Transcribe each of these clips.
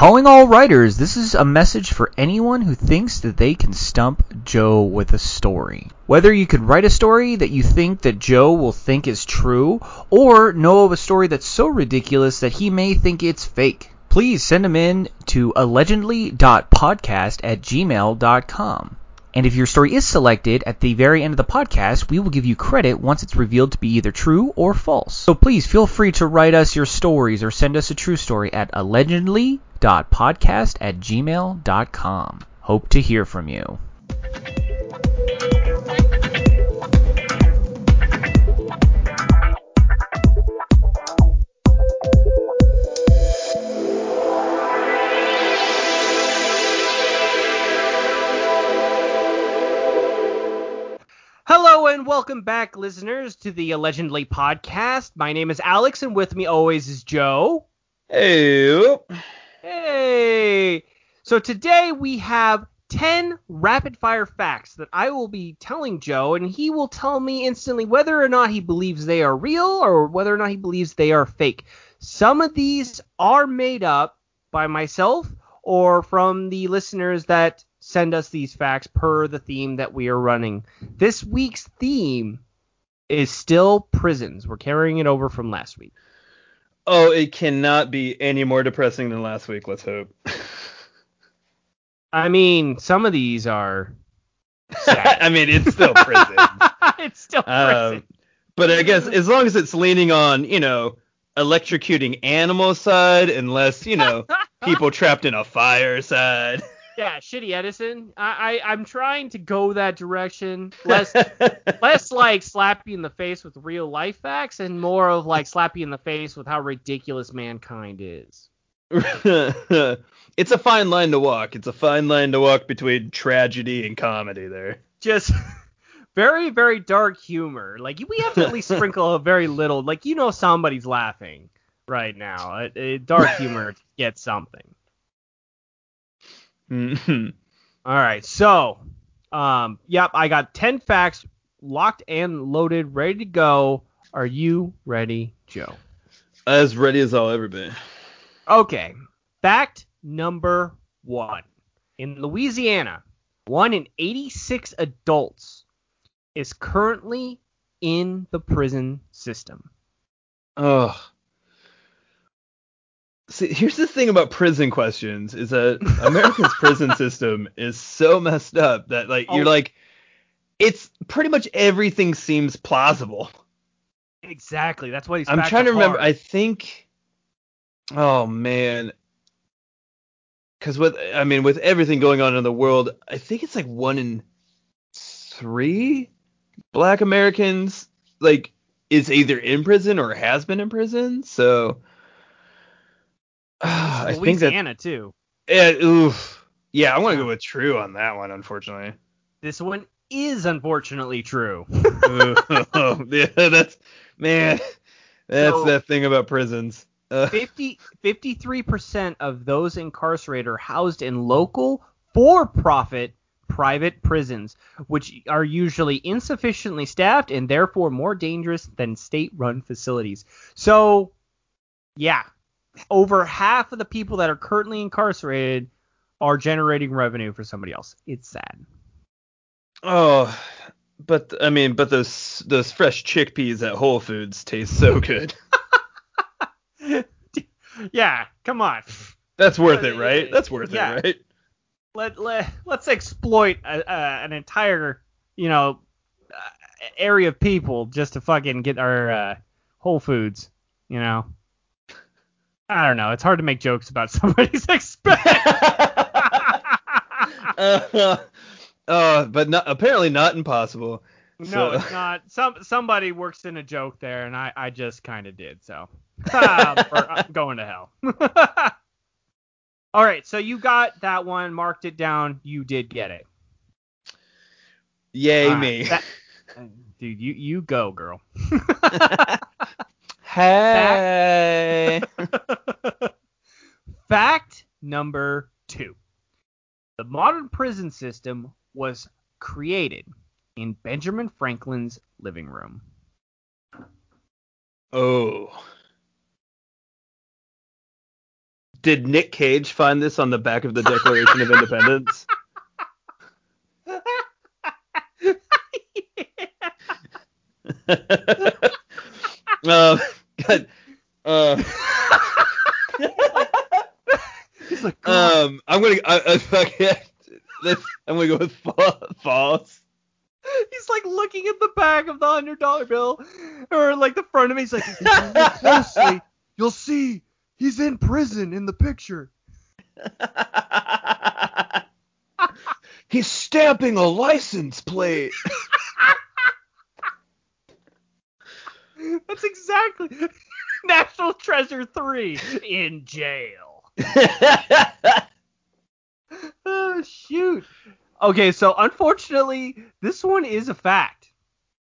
Calling all writers, this is a message for anyone who thinks that they can stump Joe with a story. Whether you could write a story that you think that Joe will think is true, or know of a story that's so ridiculous that he may think it's fake, please send them in to allegedly.podcast at gmail.com. And if your story is selected at the very end of the podcast, we will give you credit once it's revealed to be either true or false. So please feel free to write us your stories or send us a true story at allegedly.podcast at gmail.com. Hope to hear from you. Welcome back, listeners, to the Allegedly podcast. My name is Alex, and with me always is Joe. Hey. Hey! So today we have 10 rapid fire facts that I will be telling Joe, and he will tell me instantly whether or not he believes they are real or whether or not he believes they are fake. Some of these are made up by myself or from the listeners that send us these facts per the theme that we are running. This week's theme is still prisons. We're carrying it over from last week. Oh, it cannot be any more depressing than last week. Let's hope. I mean, some of these are. I mean, it's still prison. it's still prison. um, but I guess as long as it's leaning on, you know, electrocuting animal side, and less, you know, people trapped in a fire side. Yeah, shitty Edison. I, I I'm trying to go that direction. Less less like slap you in the face with real life facts, and more of like slap you in the face with how ridiculous mankind is. it's a fine line to walk. It's a fine line to walk between tragedy and comedy there. Just very very dark humor. Like we have to at least sprinkle a very little. Like you know somebody's laughing right now. Uh, uh, dark humor gets something. Mhm. All right, so um, yep, I got ten facts locked and loaded, ready to go. Are you ready, Joe? as ready as I'll ever be. Okay, fact number one. In Louisiana, one in 86 adults is currently in the prison system. Oh. See, here's the thing about prison questions is that America's prison system is so messed up that like you're Oh. like it's pretty much everything seems plausible. Exactly. That's what he's. I'm trying to remember. I think Oh man. Cuz with I mean with everything going on in the world, I think it's like 1 in 3 black Americans like is either in prison or has been in prison. So I think that Louisiana too. yeah, oof. Yeah, I want to go with true on that one, unfortunately. This one is unfortunately true. yeah, that's man, that's So- that thing about prisons. Uh, 50 53% of those incarcerated are housed in local for-profit private prisons, which are usually insufficiently staffed and therefore more dangerous than state-run facilities. So, yeah, over half of the people that are currently incarcerated are generating revenue for somebody else. It's sad. oh, but I mean, but those those fresh chickpeas at Whole Foods taste so good. yeah, come on. That's worth it, right? That's worth Yeah. it, right? let, let let's exploit a, an entire you know uh, area of people just to fucking get our uh, Whole Foods. You know, I don't know. It's hard to make jokes about somebody's expense. uh, uh, but not, apparently not impossible. no, So- it's not. Some somebody works in a joke there, and I I just kind of did. So Ah, for- I'm going to hell. All right, so you got that one, marked it down. You did get it. Yay right, me. that- dude, you you go, girl. Hey. Fact number two. The modern prison system was created in Benjamin Franklin's living room. Oh. did Nick Cage find this on the back of the Declaration of Independence? um, God, uh, He's like, um, I'm gonna, I, I, fuck it. Let's, I'm gonna go with false. He's like looking at the back of the hundred dollar bill, or like the front of me. He's like, if you look closely, you'll see he's in prison in the picture. He's stamping a license plate. That's exactly National Treasure Three in jail. Oh shoot. Okay, so unfortunately, this one is a fact.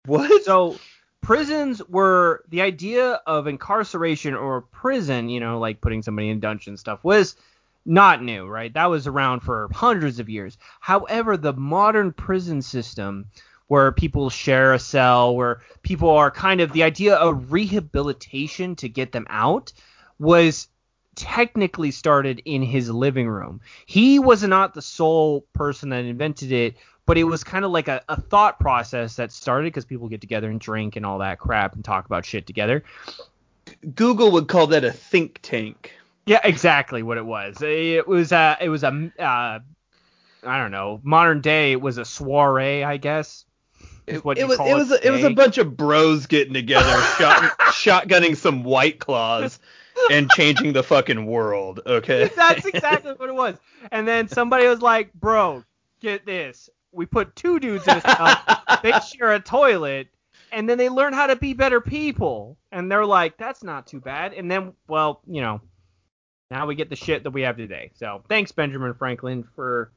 what? So prisons were the idea of incarceration or prison, you know, like putting somebody in dungeon stuff was not new, right? That was around for hundreds of years. However, the modern prison system where people share a cell, where people are kind of the idea of rehabilitation to get them out was technically started in his living room. He was not the sole person that invented it, but it was kind of like a, a thought process that started because people get together and drink and all that crap and talk about shit together. Google would call that a think tank. Yeah, exactly what it was. It was a, it was a, uh, I don't know, modern day. It was a soiree, I guess. It, what it you was it was a, it was a bunch of bros getting together, shot, shotgunning some white claws, and changing the fucking world. Okay. That's exactly what it was. And then somebody was like, "Bro, get this. We put two dudes in a cell. they share a toilet, and then they learn how to be better people." And they're like, "That's not too bad." And then, well, you know, now we get the shit that we have today. So thanks, Benjamin Franklin, for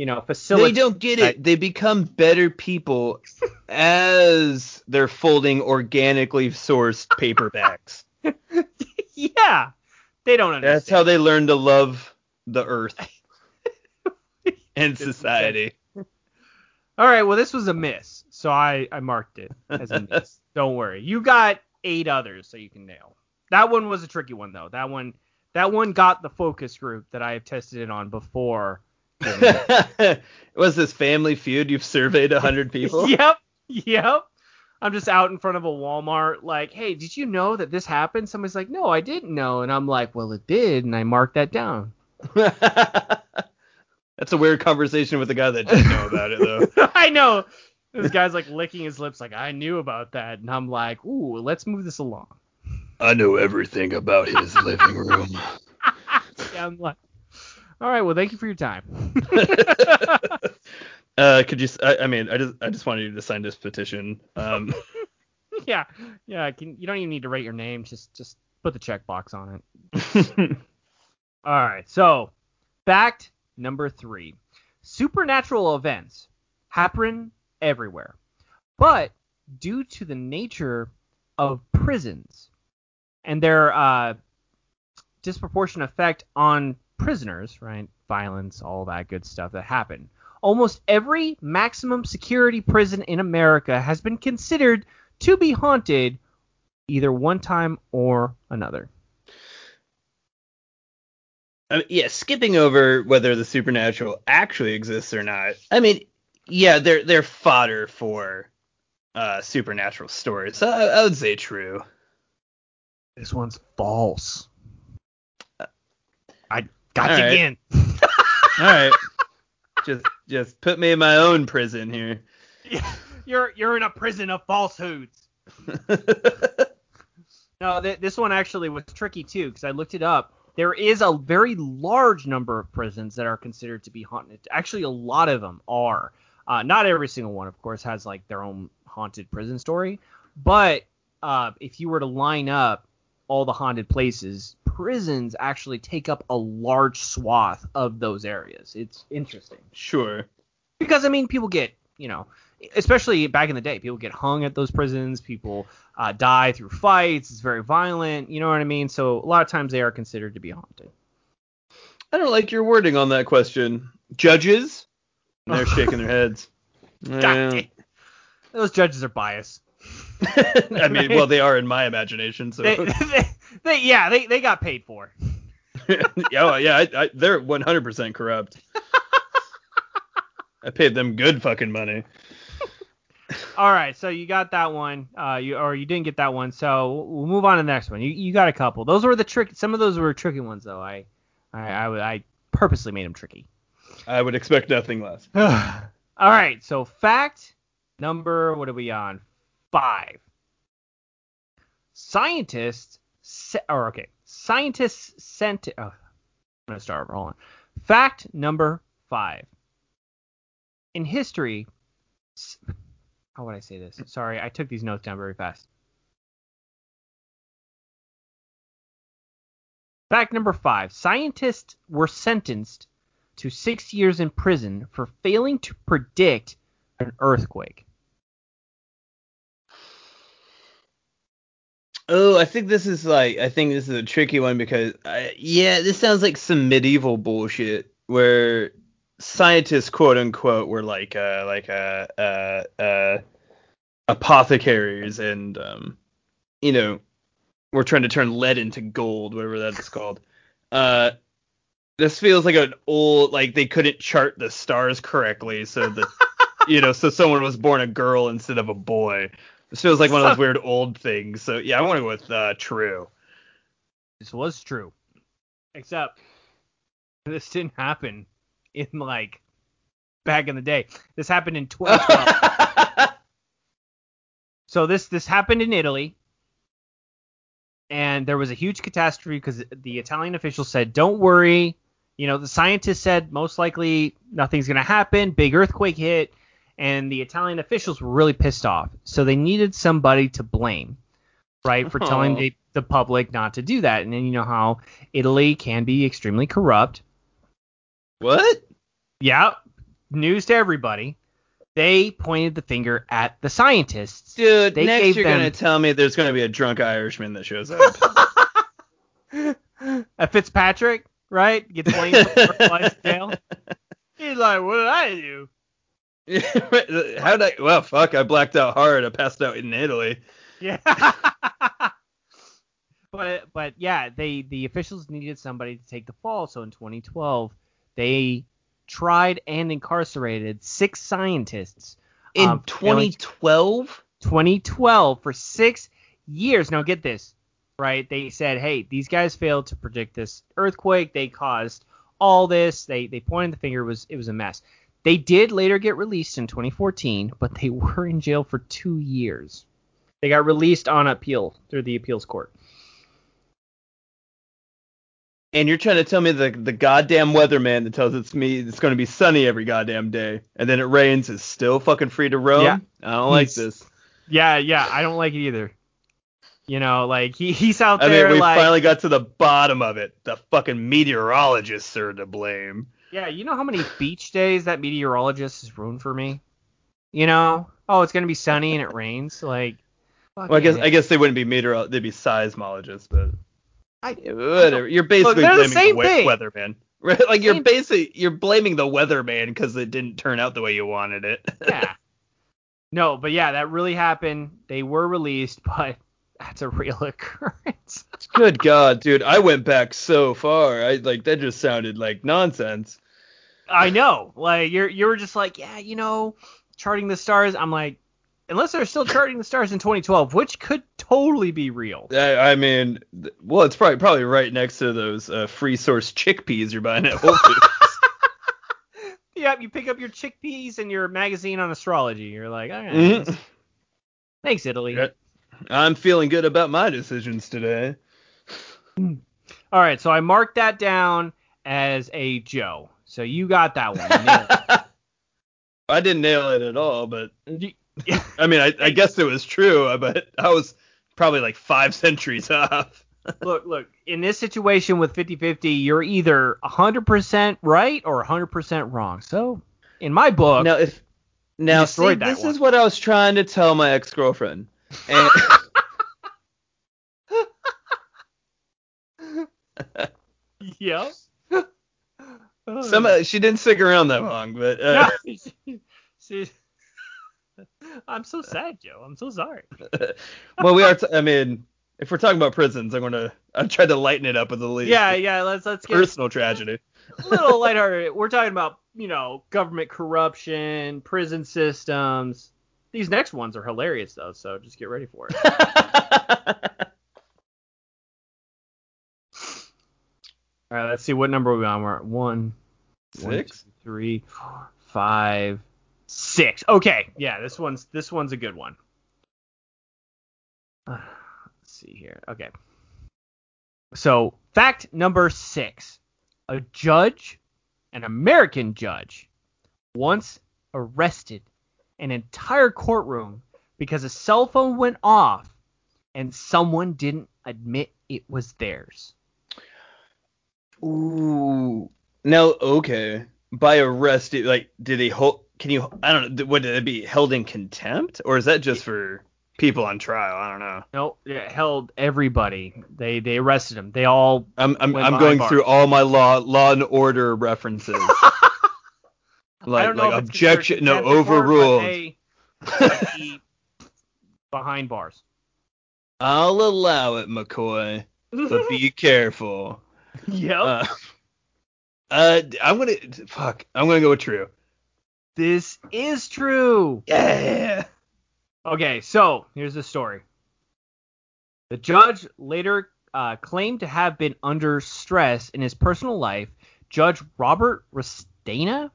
you know They don't get it. They become better people as they're folding organically sourced paperbacks. yeah, they don't understand. That's how they learn to love the earth and society. All right, well, this was a miss, so I, I marked it as a miss. Don't worry. You got eight others, so you can nail. That one was a tricky one, though. That one that one got the focus group that I have tested it on before. Was this Family Feud? You've surveyed a hundred people. yep, yep. I'm just out in front of a Walmart, like, hey, did you know that this happened? Somebody's like, no, I didn't know, and I'm like, well, it did, and I marked that down. That's a weird conversation with the guy that didn't know about it though. I know. This guy's like licking his lips, like, I knew about that, and I'm like, ooh, let's move this along. I know everything about his living room. Yeah, I'm like, all right, well, thank you for your time. Uh, could you? I, I mean, I just, I just wanted you to sign this petition. Um, yeah, yeah. Can, you don't even need to write your name. Just, just put the checkbox on it. All right. So, fact number three: supernatural events happen everywhere, but due to the nature of prisons and their uh, disproportionate effect on prisoners, right? Violence, all that good stuff that happened. Almost every maximum security prison in America has been considered to be haunted either one time or another. I mean, yeah, skipping over whether the supernatural actually exists or not. I mean, yeah, they're they're fodder for uh supernatural stories. I, I would say true. This one's false. Got All you right. again. All right, just just put me in my own prison here. you're you're in a prison of falsehoods. No, th- this one actually was tricky too because I looked it up. There is a very large number of prisons that are considered to be haunted. Actually, a lot of them are. Uh, not every single one, of course, has like their own haunted prison story. But uh, if you were to line up all the haunted places, prisons actually take up a large swath of those areas. It's interesting sure. because I mean, people get you know, especially back in the day, people get hung at those prisons. People uh, die through fights. It's very violent. You know what I mean? So a lot of times they are considered to be haunted. I don't like your wording on that question. Judges? And they're shaking their heads. Yeah. Those judges are biased. I mean, well, they are in my imagination. So They, they, they- yeah, they, they got paid for. yeah, yeah, I, I, they're 100% corrupt. I paid them good fucking money. All right, so you got that one, uh, you or you didn't get that one, so we'll move on to the next one. You you got a couple. Those were the trick. Some of those were tricky ones though. I I I, I purposely made them tricky. I would expect nothing less. All right, so fact number what are we on? Five. Scientists, se- or okay, scientists sent. Oh, I'm gonna start over. Hold on. Fact number five. In history, how would I say this? Sorry, I took these notes down very fast. Fact number five. Scientists were sentenced to six years in prison for failing to predict an earthquake. Oh, I think this is like I think this is a tricky one because I, yeah, this sounds like some medieval bullshit where scientists quote unquote were like uh like uh uh, uh apothecaries and um you know we're trying to turn lead into gold whatever that's called. Uh this feels like an old like they couldn't chart the stars correctly so the you know so someone was born a girl instead of a boy this feels like one of those weird old things so yeah i want to go with uh true This was true. Except this didn't happen in like back in the day. This happened in 2012. so this this happened in Italy. And there was a huge catastrophe because the Italian officials said, "Don't worry, you know, the scientists said most likely nothing's going to happen. Big earthquake hit, and the Italian officials were really pissed off. So they needed somebody to blame, right, for telling oh. the, the public not to do that. And then you know how Italy can be extremely corrupt. what Yeah, news to everybody. They pointed the finger at the scientists. dude They next you're them- gonna tell me there's gonna be a drunk irishman that shows up a Fitzpatrick, right, gets blamed for jail. He's like, "What did I do?" How did I? Well, fuck, I blacked out hard. I passed out in Italy. Yeah. but but yeah, they the officials needed somebody to take the fall. So in 2012, they tried and incarcerated six scientists In Um, 2012? 2012 for six years. Now get this, right? They said, hey, these guys failed to predict this earthquake. They caused all this. They they pointed the finger. It was it was a mess. They did later get released in 2014, but they were in jail for two years. They got released on appeal through the appeals court. And you're trying to tell me the the goddamn weatherman that tells it's me it's going to be sunny every goddamn day, and then it rains is still fucking free to roam? Yeah. I don't like this. Yeah, yeah, I don't like it either. You know, like he, he's out I there mean, we like finally got to the bottom of it. The fucking meteorologists are to blame. Yeah, you know how many beach days that meteorologist has ruined for me? You know? Oh, it's gonna be sunny and it rains. Like Well, I guess fucking- I guess they wouldn't be meteor they'd be seismologists, but I- whatever. You're basically the blaming the, thing. we- weatherman. Right? Like you're basically you're blaming the weatherman because it didn't turn out the way you wanted it. yeah. No, but yeah, that really happened. They were released, but that's a real occurrence. Good God, dude, I went back so far. I like that just sounded like nonsense. I know. Like you're you were just like, yeah, you know, charting the stars. I'm like, unless they're still charting the stars in 2012, which could totally be real. I, I mean, well, it's probably probably right next to those uh, free source chickpeas you're buying at Whole Foods. Yep, you pick up your chickpeas and your magazine on astrology. You're like, all right, Mhm. thanks, Italy. Yeah. I'm feeling good about my decisions today. Hmm. All right, so I marked that down as a Joe. So you got that one. I didn't nail it at all, but. I mean, I, I guess it was true, but I was probably like five centuries off. look, look, in this situation with 50-50, you're either 100% right or 100% wrong. So, in my book, Now, if now see, this one. is what I was trying to tell my ex girlfriend. And yeah. some uh, she didn't stick around that long, but uh, See, I'm so sad, Joe. I'm so sorry. well, we are. T- I mean, if we're talking about prisons, I'm gonna I tried to lighten it up with a little Yeah, yeah. Let's let's get personal tragedy. a little lighthearted. We're talking about you know government corruption, prison systems. These next ones are hilarious though, so just get ready for it. All right, let's see what number are we on. We're at one, one, Six. two, three, four, five, six. Okay, yeah, this one's this one's a good one. Uh, let's see here. Okay. So, fact number six: a judge, an American judge, once arrested an entire courtroom because a cell phone went off and someone didn't admit it was theirs. Ooh. Now, okay. By arrested, like, did they hold? Can you? I don't know. Would it be held in contempt, or is that just for people on trial? I don't know. No, it held everybody. They they arrested them. They all I'm I'm, I'm going bars. through all my law law and order references. like I don't know like objection, no contempt of court, but overruled. behind bars. I'll allow it, McCoy, but be careful. yep. Uh, uh, I'm gonna fuck. I'm gonna go with true. this is true. Yeah. Okay, so here's the story. The judge later uh, claimed to have been under stress in his personal life. Judge Robert Restaino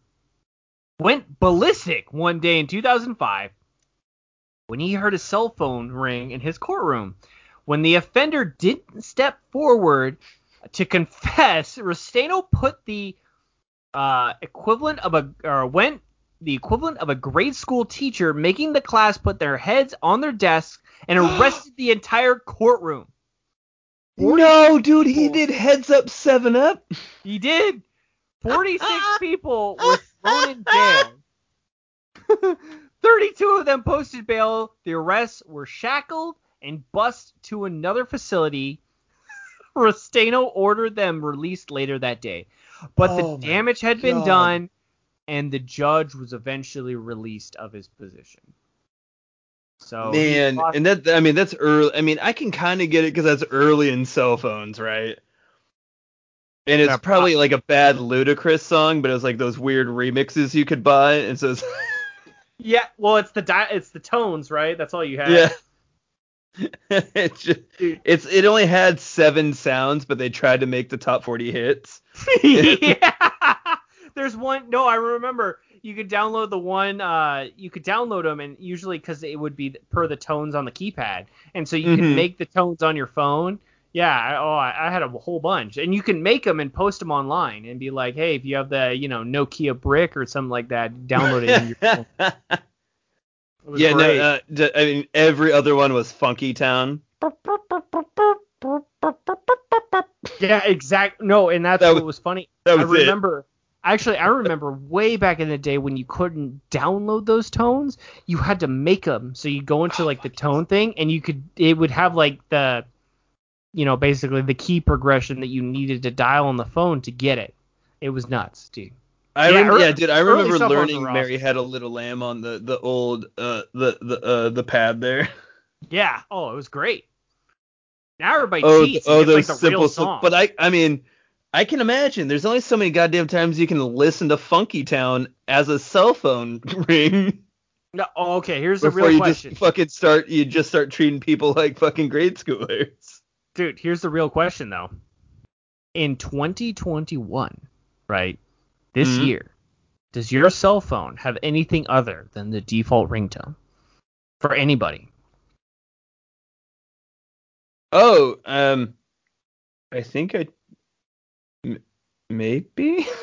went ballistic one day in 2005 when he heard a cell phone ring in his courtroom. When the offender didn't step forward to confess, Restaino put the uh, equivalent of a or went the equivalent of a grade school teacher making the class put their heads on their desks and arrested the entire courtroom. No, dude, he did heads up seven up. He did. 46 people were thrown in jail. 32 of them posted bail. The arrests were shackled and bused to another facility. Restaino ordered them released later that day. But Oh the damage had been done, and the judge was eventually released of his position. So Man, and that I mean that's early. I mean I can kind of get it because that's early in cell phones, right? And it's probably like a bad Ludacris song, but it was like those weird remixes you could buy, and so it's yeah, well, it's the di- it's the tones, right? That's all you have. yeah. it's just, it's it only had seven sounds, but they tried to make the top 40 hits. yeah. There's one. No, I remember. You could download the one. Uh, you could download them, and usually because it would be per the tones on the keypad, and so you Mhm. can make the tones on your phone. Yeah. I, oh, I, I had a whole bunch, and you can make them and post them online, and be like, hey, if you have the you know Nokia brick or something like that, download it in your phone. It yeah, great. no, uh, d- I mean every other one was Funky Town. Yeah, exact. No, and that's That what was- was funny. that I was it. remember. Actually, I remember way back in the day when you couldn't download those tones, you had to make them. So you go into like the tone thing, and you could. It would have like the, you know, basically the key progression that you needed to dial on the phone to get it. It was nuts, dude. I Yeah, remember, yeah, dude, I remember learning Mary had a little lamb on the the old uh the the uh the pad there. Yeah. Oh, it was great. Now everybody oh, cheats. oh, those like, real simple. song. but I, I mean, I can imagine. There's only so many goddamn times you can listen to Funky Town as a cell phone ring no, oh, okay. Here's the before real you question. just fucking start. You just start treating people like fucking grade schoolers. Dude, here's the real question though. In 2021, right? This Mhm. year, does your cell phone have anything other than the default ringtone for anybody? Oh, um, I think I, m- maybe.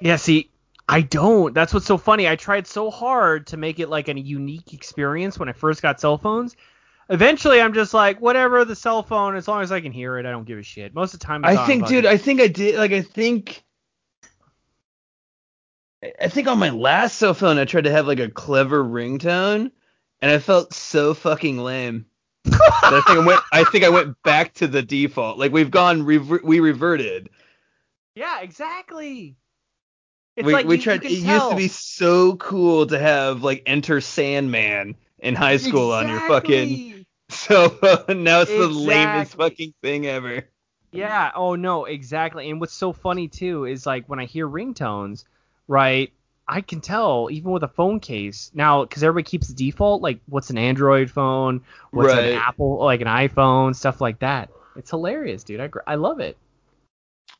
Yeah, see, I don't. That's what's so funny. I tried so hard to make it like a unique experience when I first got cell phones. Eventually, I'm just like, whatever the cell phone, as long as I can hear it, I don't give a shit. Most of the time, I think, dude, I think I did. Like, I think. I- think on my last cell phone I tried to have like a clever ringtone, and I felt so fucking lame. I think I went. I think I went back to the default. Like we've gone. Rever- we reverted. yeah, exactly. It's we like we you- you tried. can It used to be so cool to have like Enter Sandman in high school on your fucking Exactly. So uh, now it's the lamest fucking thing ever. Yeah. Oh no, exactly. And what's so funny too is like when I hear ringtones, right? I can tell even with a phone case now because everybody keeps the default like what's an Android phone, what's Right. an Apple like an iPhone, stuff like that. It's hilarious, dude. I I love it.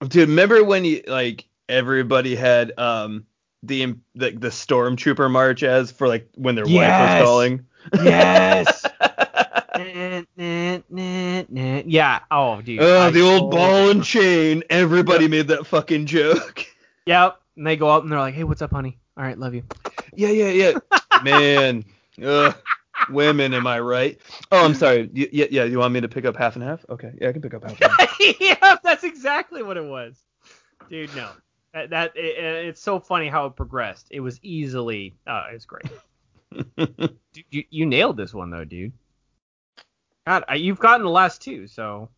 Dude, remember when you like everybody had um the the, the stormtrooper march as for like when their wife was calling? Yes. Nah, nah, nah, nah. Yeah. Oh, dude. Oh, I the old ball and chain. Everybody made that fucking joke. Yep. And they go up and they're like, "Hey, what's up, honey? All right, love you." Yeah, yeah, yeah. Man, ugh, women, am I right? Oh, I'm sorry. Y- yeah, yeah. You want me to pick up half and half? Okay, yeah, I can pick up half and half. yeah, that's exactly what it was, dude. No, that, that it, it's so funny how it progressed. It was easily, uh, was great. Dude, you, you nailed this one though, dude. God, I, you've gotten the last two, so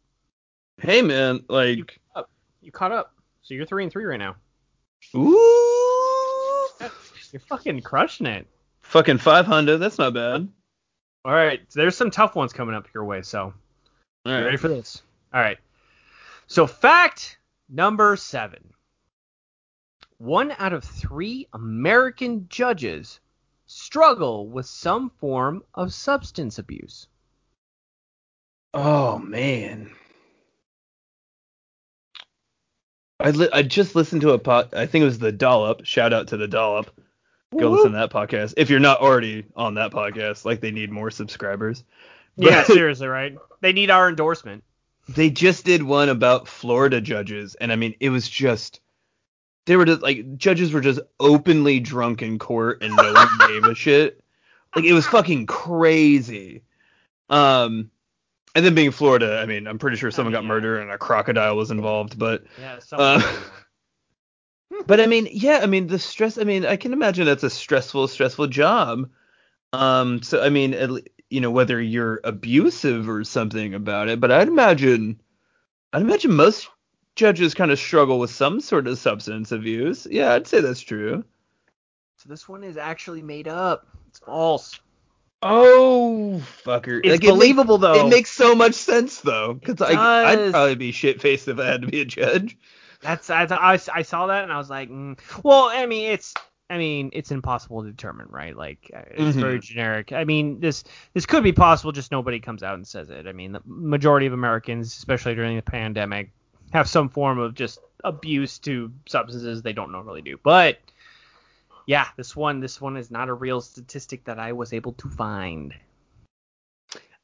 hey, man, like, you caught up. You caught up. So you're three and three right now. ooh, You're fucking crushing it. fucking 500. That's not bad. All right, there's some tough ones coming up your way. So All you ready for this? All right. So fact number seven. One out of three American judges struggle with some form of substance abuse. Oh man. I li- I just listened to a pod. I think it was the Dollop. Shout out to the Dollop. Go listen to that podcast if you're not already on that podcast. Like they need more subscribers. Yeah, seriously, right? They need our endorsement. they just did one about Florida judges, and I mean, it was just they were just like judges were just openly drunk in court, and no one gave a shit. Like it was fucking crazy. Um, and then being Florida, I mean, I'm pretty sure someone mean, got yeah. murdered and a crocodile was involved, but Yeah, Uh, but I mean, yeah, I mean the stress. I mean, I can imagine that's a stressful, stressful job. Um, so I mean, at, you know, whether you're abusive or something about it, but I'd imagine, I'd imagine most judges kind of struggle with some sort of substance abuse. Yeah, I'd say that's true. so this one is actually made up. It's false. Oh, fucker! It's Like, it make- believable though. It makes so much sense though, because I'd probably be shit faced if I had to be a judge. That's I, I, I saw that and I was like, mm. well, I mean, it's I mean, it's impossible to determine, right? Like uh, it's Mhm. very generic. I mean, this this could be possible, just nobody comes out and says it. I mean, the majority of Americans, especially during the pandemic, have some form of just abuse to substances they don't normally do. But yeah, this one this one is not a real statistic that I was able to find.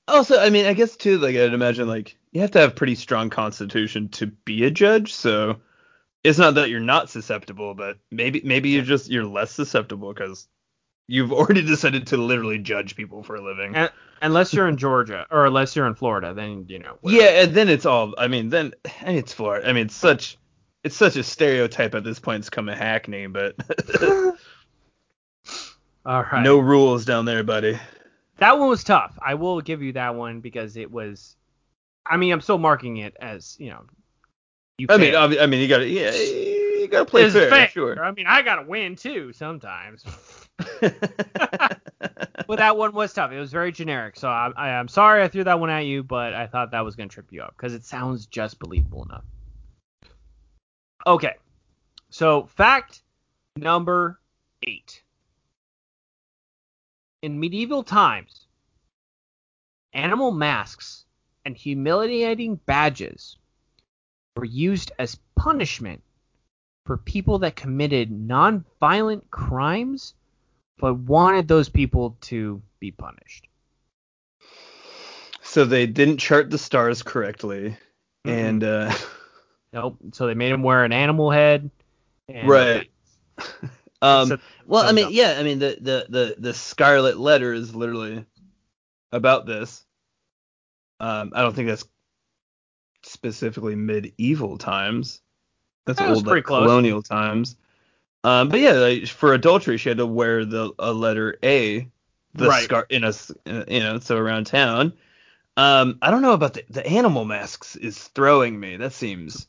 Also, I mean, I guess too, like I'd imagine, like you have to have pretty strong constitution to be a judge. So it's not that you're not susceptible, but maybe maybe you're just you're less susceptible because you've already decided to literally judge people for a living. And, unless you're in Georgia or unless you're in Florida, then you know. whatever. yeah, and then it's all. I mean, then mean, it's Florida. I mean, it's such it's such a stereotype at this point. It's coming Hackney, but All right. no rules down there, buddy. That one was tough. I will give you that one because it was. I mean, I'm still marking it as you know. You I mean, I mean, you gotta yeah, you gotta play It's fair, fair. sure. I mean, I gotta win too sometimes. but that one was tough. It was very generic. So I, I, I'm sorry I threw that one at you, but I thought that was gonna trip you up because it sounds just believable enough. Okay. So fact number eight. In medieval times, animal masks and humiliating badges were used as punishment for people that committed non-violent crimes but wanted those people to be punished. so they didn't chart the stars correctly, and uh, Nope. So they made him wear an animal head. And Right. Um, well, I mean, up. yeah, I mean the, the the the Scarlet Letter is literally about this. Um, I don't think that's specifically medieval times. That's That old like, colonial times. Um, but yeah, like, for adultery, she had to wear the a letter A, the Right. scar in a you know so around town. Um, I don't know about the the animal masks is throwing me. That seems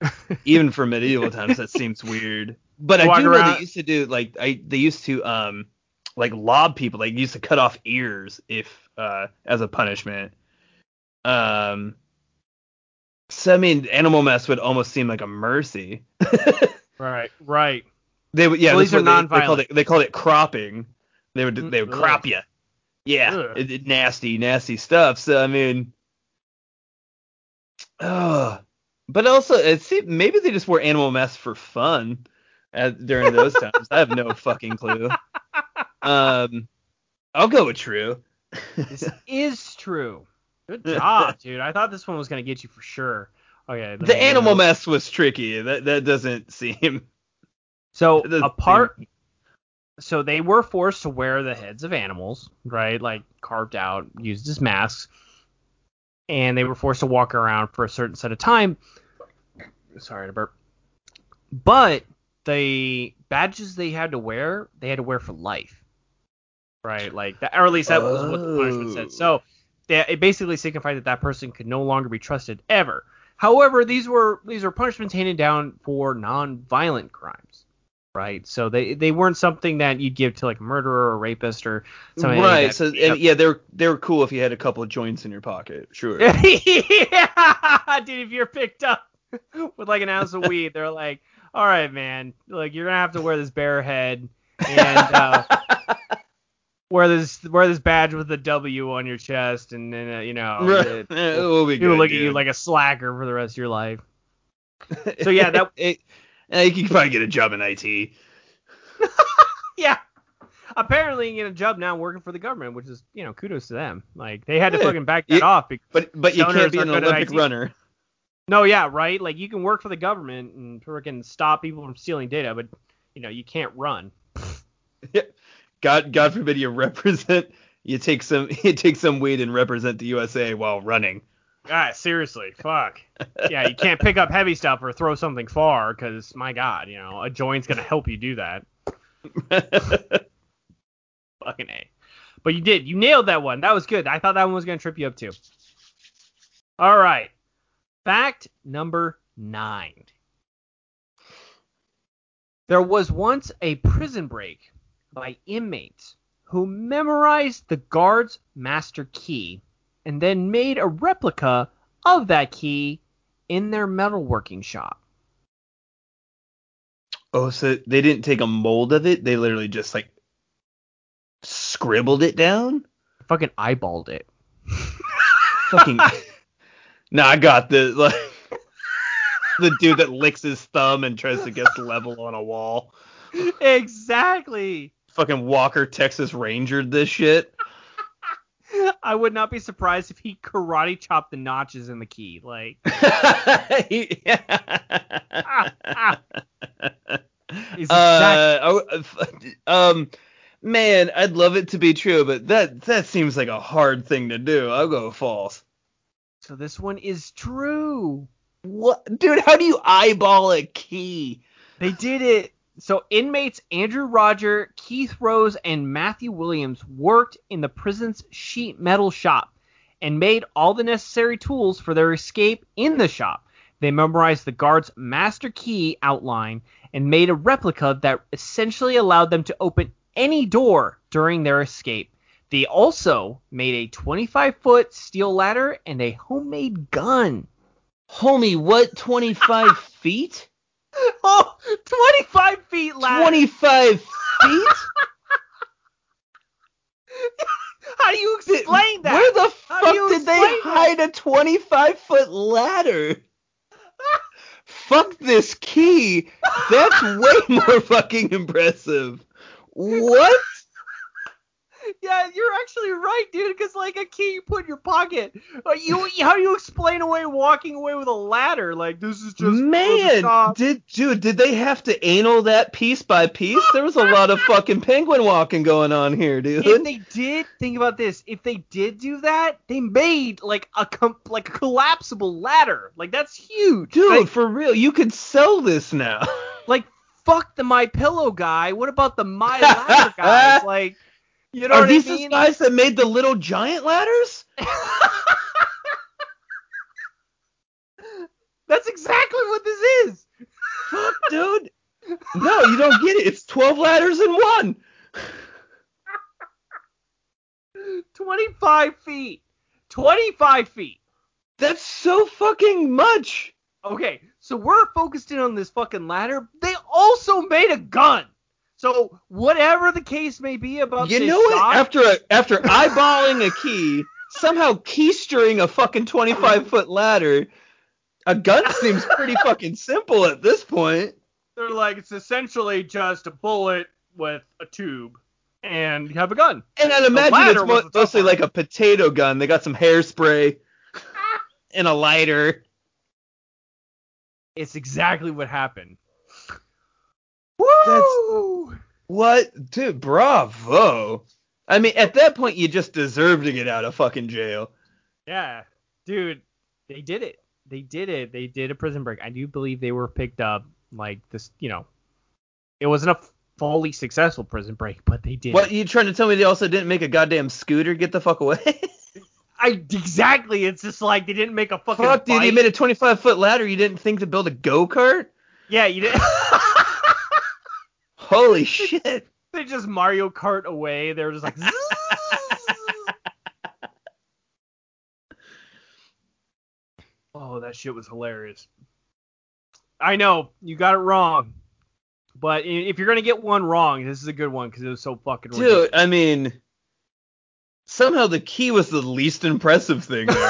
even for medieval times that seems weird. But I do know around- they used to do like I they used to um like lob people like used to cut off ears if uh, as a punishment. Um, so I mean, animal mess would almost seem like a mercy. Right, right. They would, yeah, Well, these are what they, they called it. They called it cropping. They would, they would Mm, crop you. Yeah, it, it- nasty, nasty stuff. So I mean, uh, but also it seemed, maybe they just wore animal mess for fun at, during those times. I have no fucking clue. Um, I'll go with true. This is true. Good job, dude. I thought this one was gonna get you for sure. Okay. the animal mess was tricky. That that doesn't seem. So doesn't apart, seem- so they were forced to wear the heads of animals, right? Like carved out, used as masks, and they were forced to walk around for a certain set of time. Sorry to burp. But the badges they had to wear, they had to wear for life, right? Like that, or at least that was what the punishment Oh. said. So they, it basically signified that that person could no longer be trusted ever. However, these were these were punishments handed down for non-violent crimes, right? So they they weren't something that you'd give to like a murderer or a rapist or something. right. that- So and, yeah, they're they're cool if you had a couple of joints in your pocket. Sure. yeah, dude, if you're picked up with like an ounce of weed, they're like, all right, man, like you're gonna have to wear this bear head and uh, wear this wear this badge with the W on your chest, and then uh, you know, Right. it- Eh, we'll be people look at you like a slacker for the rest of your life. So yeah, that it, eh, you can probably get a job in IT. yeah. Apparently, you get a job now working for the government, which is you know kudos to them. Like they had to Yeah. fucking back that You- off. Because, But but you can't be an Olympic runner. No, yeah, right. Like you can work for the government and freaking stop people from stealing data, but you know you can't run. God God forbid you represent you take some you take some weed and represent the USA while running. God, seriously, fuck. Yeah, you can't pick up heavy stuff or throw something far because my God, you know a joint's gonna help you do that. Fucking a. But you did. You nailed that one. That was good. I thought that one was gonna trip you up too. All right. Fact number nine. There was once a prison break by inmates who memorized the guard's master key and then made a replica of that key in their metalworking shop. oh, so they didn't take a mold of it. They literally just like scribbled it down. Fucking eyeballed it. Fucking. No, I got the like the dude that licks his thumb and tries to guess level on a wall. exactly. Fucking Walker Texas Rangered this shit. I would not be surprised if he karate chopped the notches in the key. Like, Is uh, oh, uh, um, man, I'd love it to be true, but that that seems like a hard thing to do. I'll go false. So this one is true. What, dude? How do you eyeball a key? They did it. So inmates Andrew Roger, Keith Rose, and Matthew Williams worked in the prison's sheet metal shop and made all the necessary tools for their escape in the shop. They memorized the guard's master key outline and made a replica that essentially allowed them to open any door during their escape. They also made a 25 foot steel ladder and a homemade gun. Homie, what? 25 feet? Oh, 25 feet ladder. 25 feet? How do you explain that? Where the How fuck did they hide a 25 foot ladder? fuck this key. That's way more fucking impressive. What? Yeah, you're actually right, dude. Because like a key you put in your pocket. Like, you, how do you explain away walking away with a ladder? Like this is just Man, did dude, did they have to anal that piece by piece? There was a lot of fucking penguin walking going on here, dude. If they did, think about this. If they did do that, they made like a com- like a collapsible ladder. Like that's huge, dude, Like, for real, you could sell this now. like fuck the My Pillow guy. What about the My Ladder guys? Like, you know Are these I the guys that made the little giant ladders? That's exactly what this is. Fuck, dude. No, you don't get it. It's 12 ladders in one. 25 feet. 25 feet. That's so fucking much. Okay, so we're focused in on this fucking ladder. They also made a gun. So whatever the case may be about You know what? shot, After a, after eyeballing a key, somehow keystering a fucking 25 foot ladder, a gun seems pretty fucking simple at this point. they're like it's essentially just a bullet with a tube, and you have a gun. And I'd imagine it's mo- mostly like a potato gun. They got some hairspray and a lighter. It's exactly what happened. That's- Woo! What? Dude, bravo. I mean, at that point, you just deserve to get out of fucking jail. Yeah, dude, they did it. They did it. They did a prison break. I do believe they were picked up like this. You know, it wasn't a fully successful prison break, but they did. What, you trying to tell me they also didn't make a goddamn scooter get the fuck away? I exactly. It's just like they didn't make a fucking. fuck, dude, you bike. made a 25 foot ladder. You didn't think to build a go kart? Yeah, you did. Holy shit. they just Mario Kart away. They were just like. oh, that shit was hilarious. I know you got it wrong, but if you're gonna get one wrong, this is a good one because it was so fucking. Dude, I mean, somehow the key was the least impressive thing there.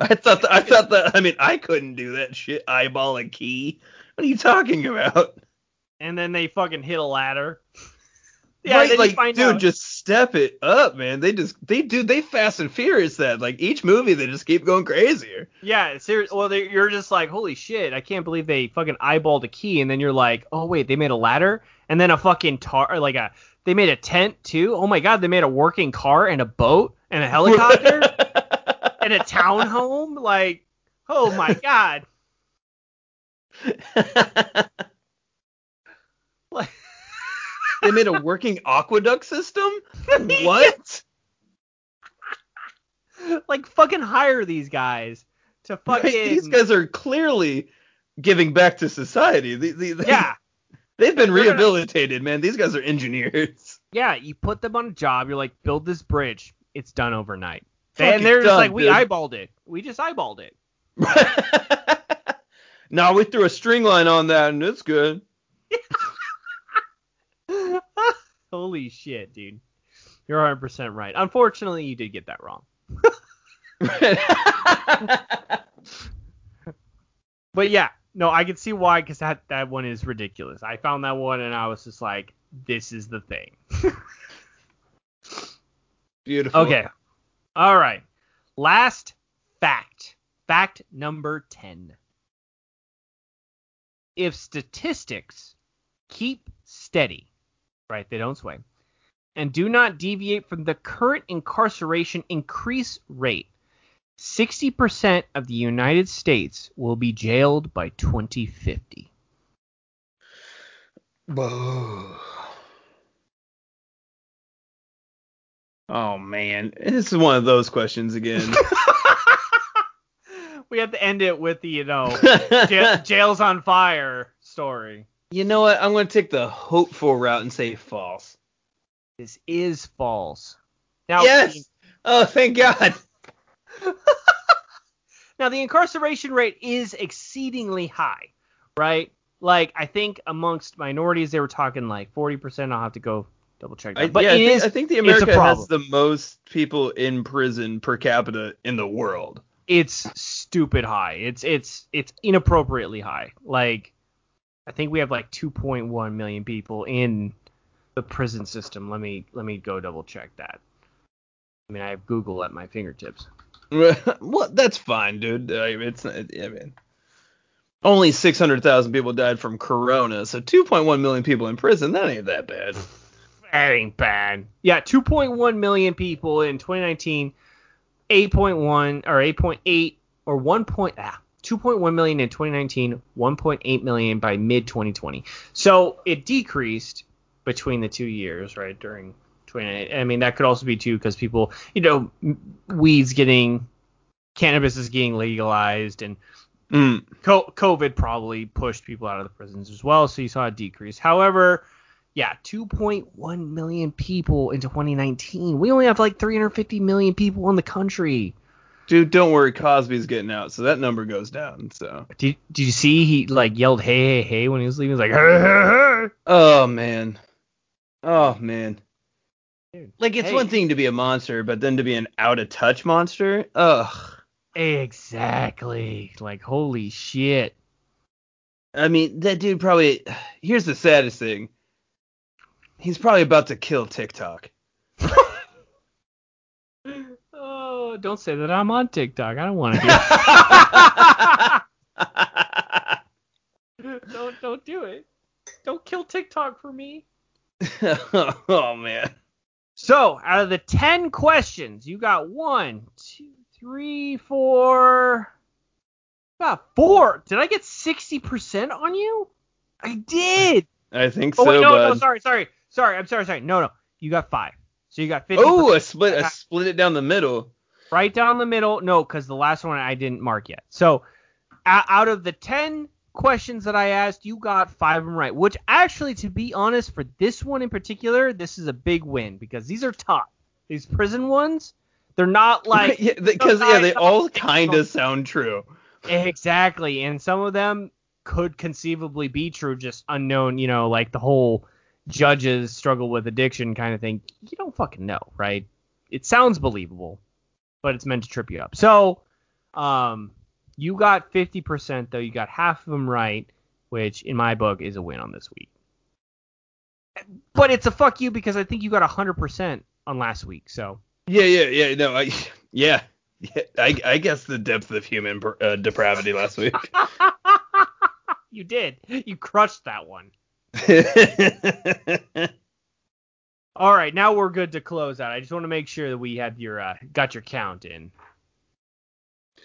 I thought that, I thought that I mean I couldn't do that shit eyeball a key. What are you talking about? and then they fucking hit a ladder. yeah, right, like find dude, out- just step it up, man. They just they do they fast and furious that. Like each movie they just keep going crazier. Yeah, serious. Well, they, you're just like, holy shit! I can't believe they fucking eyeballed a key, and then you're like, oh wait, they made a ladder, and then a fucking tar, like a, they made a tent too. Oh my god, they made a working car and a boat and a helicopter and a townhome. Like, oh my god. Like, they made a working aqueduct system? What? like fucking hire these guys to fucking. Right, these guys are clearly giving back to society. They, they, they- yeah, They've been They're gonna- rehabilitated, man. These guys are engineers. yeah. You put them on a job. You're like, build this bridge. It's done overnight. Fucking and they're just done, like, we dude. eyeballed it. We just eyeballed it. now we threw a string line on that and it's good. Holy shit, dude. You're 100% right. Unfortunately, you did get that wrong. But yeah, no, I can see why because that, that one is ridiculous. I found that one and I was just like, this is the thing. Beautiful. Okay. All right. Last fact. Fact number 10. If statistics keep steady, right, they don't sway, and do not deviate from the current incarceration increase rate, 60% of the United States will be jailed by 2050. Oh man, this is one of those questions again. we have to end it with the, you know, jail, jail's on fire story. you know what? I'm gonna take the hopeful route and say false. This is false. Now, yes. Oh, thank God. now the incarceration rate is exceedingly high, right? Like I think amongst minorities they were talking like 40%. I'll have to go double check that. I, but yeah, I think, is- I think the America has the most people in prison per capita in the world. It's stupid high. It's it's it's inappropriately high. Like I think we have like 2.1 million people in the prison system. Let me let me go double check that. I mean, I have Google at my fingertips. well, that's fine, dude. I mean, it's I mean, only 600,000 people died from corona, so 2.1 million people in prison. That ain't that bad. That ain't bad. Yeah, 2.1 million people in 2019, 8.1 or 8.8 or 1. Point, ah, 2.1 million in 2019, 1.8 million by mid 2020. So it decreased between the two years, right? During 20. I mean, that could also be too because people, you know, weeds getting, cannabis is getting legalized, and Mm. Co- COVID probably pushed people out of the prisons as well, so you saw a decrease. However, Yeah, 2.1 million people in 2019. We only have like 350 million people in the country. Dude, don't worry, Cosby's getting out, so that number goes down. So. Did, did you see he like yelled hey hey hey when he was leaving? He was like hey hey hey. Oh man. Oh man. Dude, Like it's hey. one thing to be a monster, but then to be an out of touch monster. Ugh. Exactly. Like holy shit. I mean, that dude probably. Here's the saddest thing. He's probably about to kill TikTok. Oh, don't say that I'm on TikTok. I don't want to hear. don't don't do it. Don't kill TikTok for me. oh man. So, out of the 10 questions, you got one, two, three, four. Got four. Did I get 60% on you? I did. Oh, I think Oh, so, wait, no, bud. no, sorry, sorry. Sorry, I'm sorry, sorry. No, no. You got five. So you got 50 oh, a split, a split it down the middle. right down the middle. No, because the last one I didn't mark yet. So out of the 10 questions that I asked, you got five of them right. Which actually, to be honest, for this one in particular, this is a big win because these are tough. These prison ones, they're not like yeah, because yeah, they all kind of sound true. exactly, and some of them could conceivably be true, just unknown. You know, like the whole judges struggle with addiction kind of thing. You don't fucking know, right? It sounds believable, but it's meant to trip you up. So, um, you got 50% though. You got half of them right, which in my book is a win on this week. But it's a fuck you because I think you got 100% on last week. So, Yeah, yeah, yeah. No, I, yeah, yeah. I, I guess the depth of human uh, depravity last week. you did. You crushed that one. All right, now we're good to close out. I just want to make sure that we have your uh, got your count in.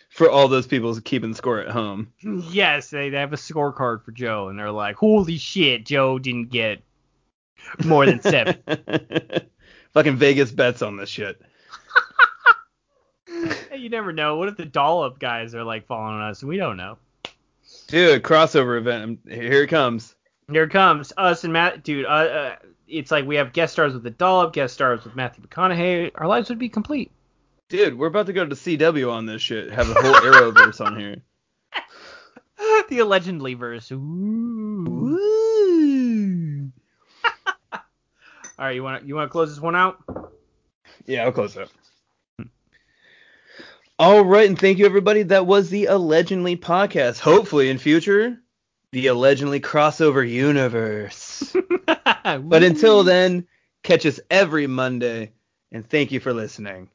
For all those people keeping score at home. Yes, they, they have a scorecard for Joe, and they're like, "Holy shit, Joe didn't get more than seven. Fucking Vegas bets on this shit. Hey, you never know. What if the dollop guys are like following us? We don't know. Dude, crossover event. Here it comes. Here it comes us and Matt, dude. Uh, uh, it's like we have guest stars with the dollop, guest stars with Matthew McConaughey. Our lives would be complete. Dude, we're about to go to CW on this shit. Have a whole Arrowverse on here. the allegedly verse. Ooh. Woo. All right, you want to you want to close this one out? Yeah, I'll close up. All right, and thank you everybody. That was the Allegedly podcast. Hopefully in future, the Allegedly crossover universe. But until then, catch us every Monday, and thank you for listening.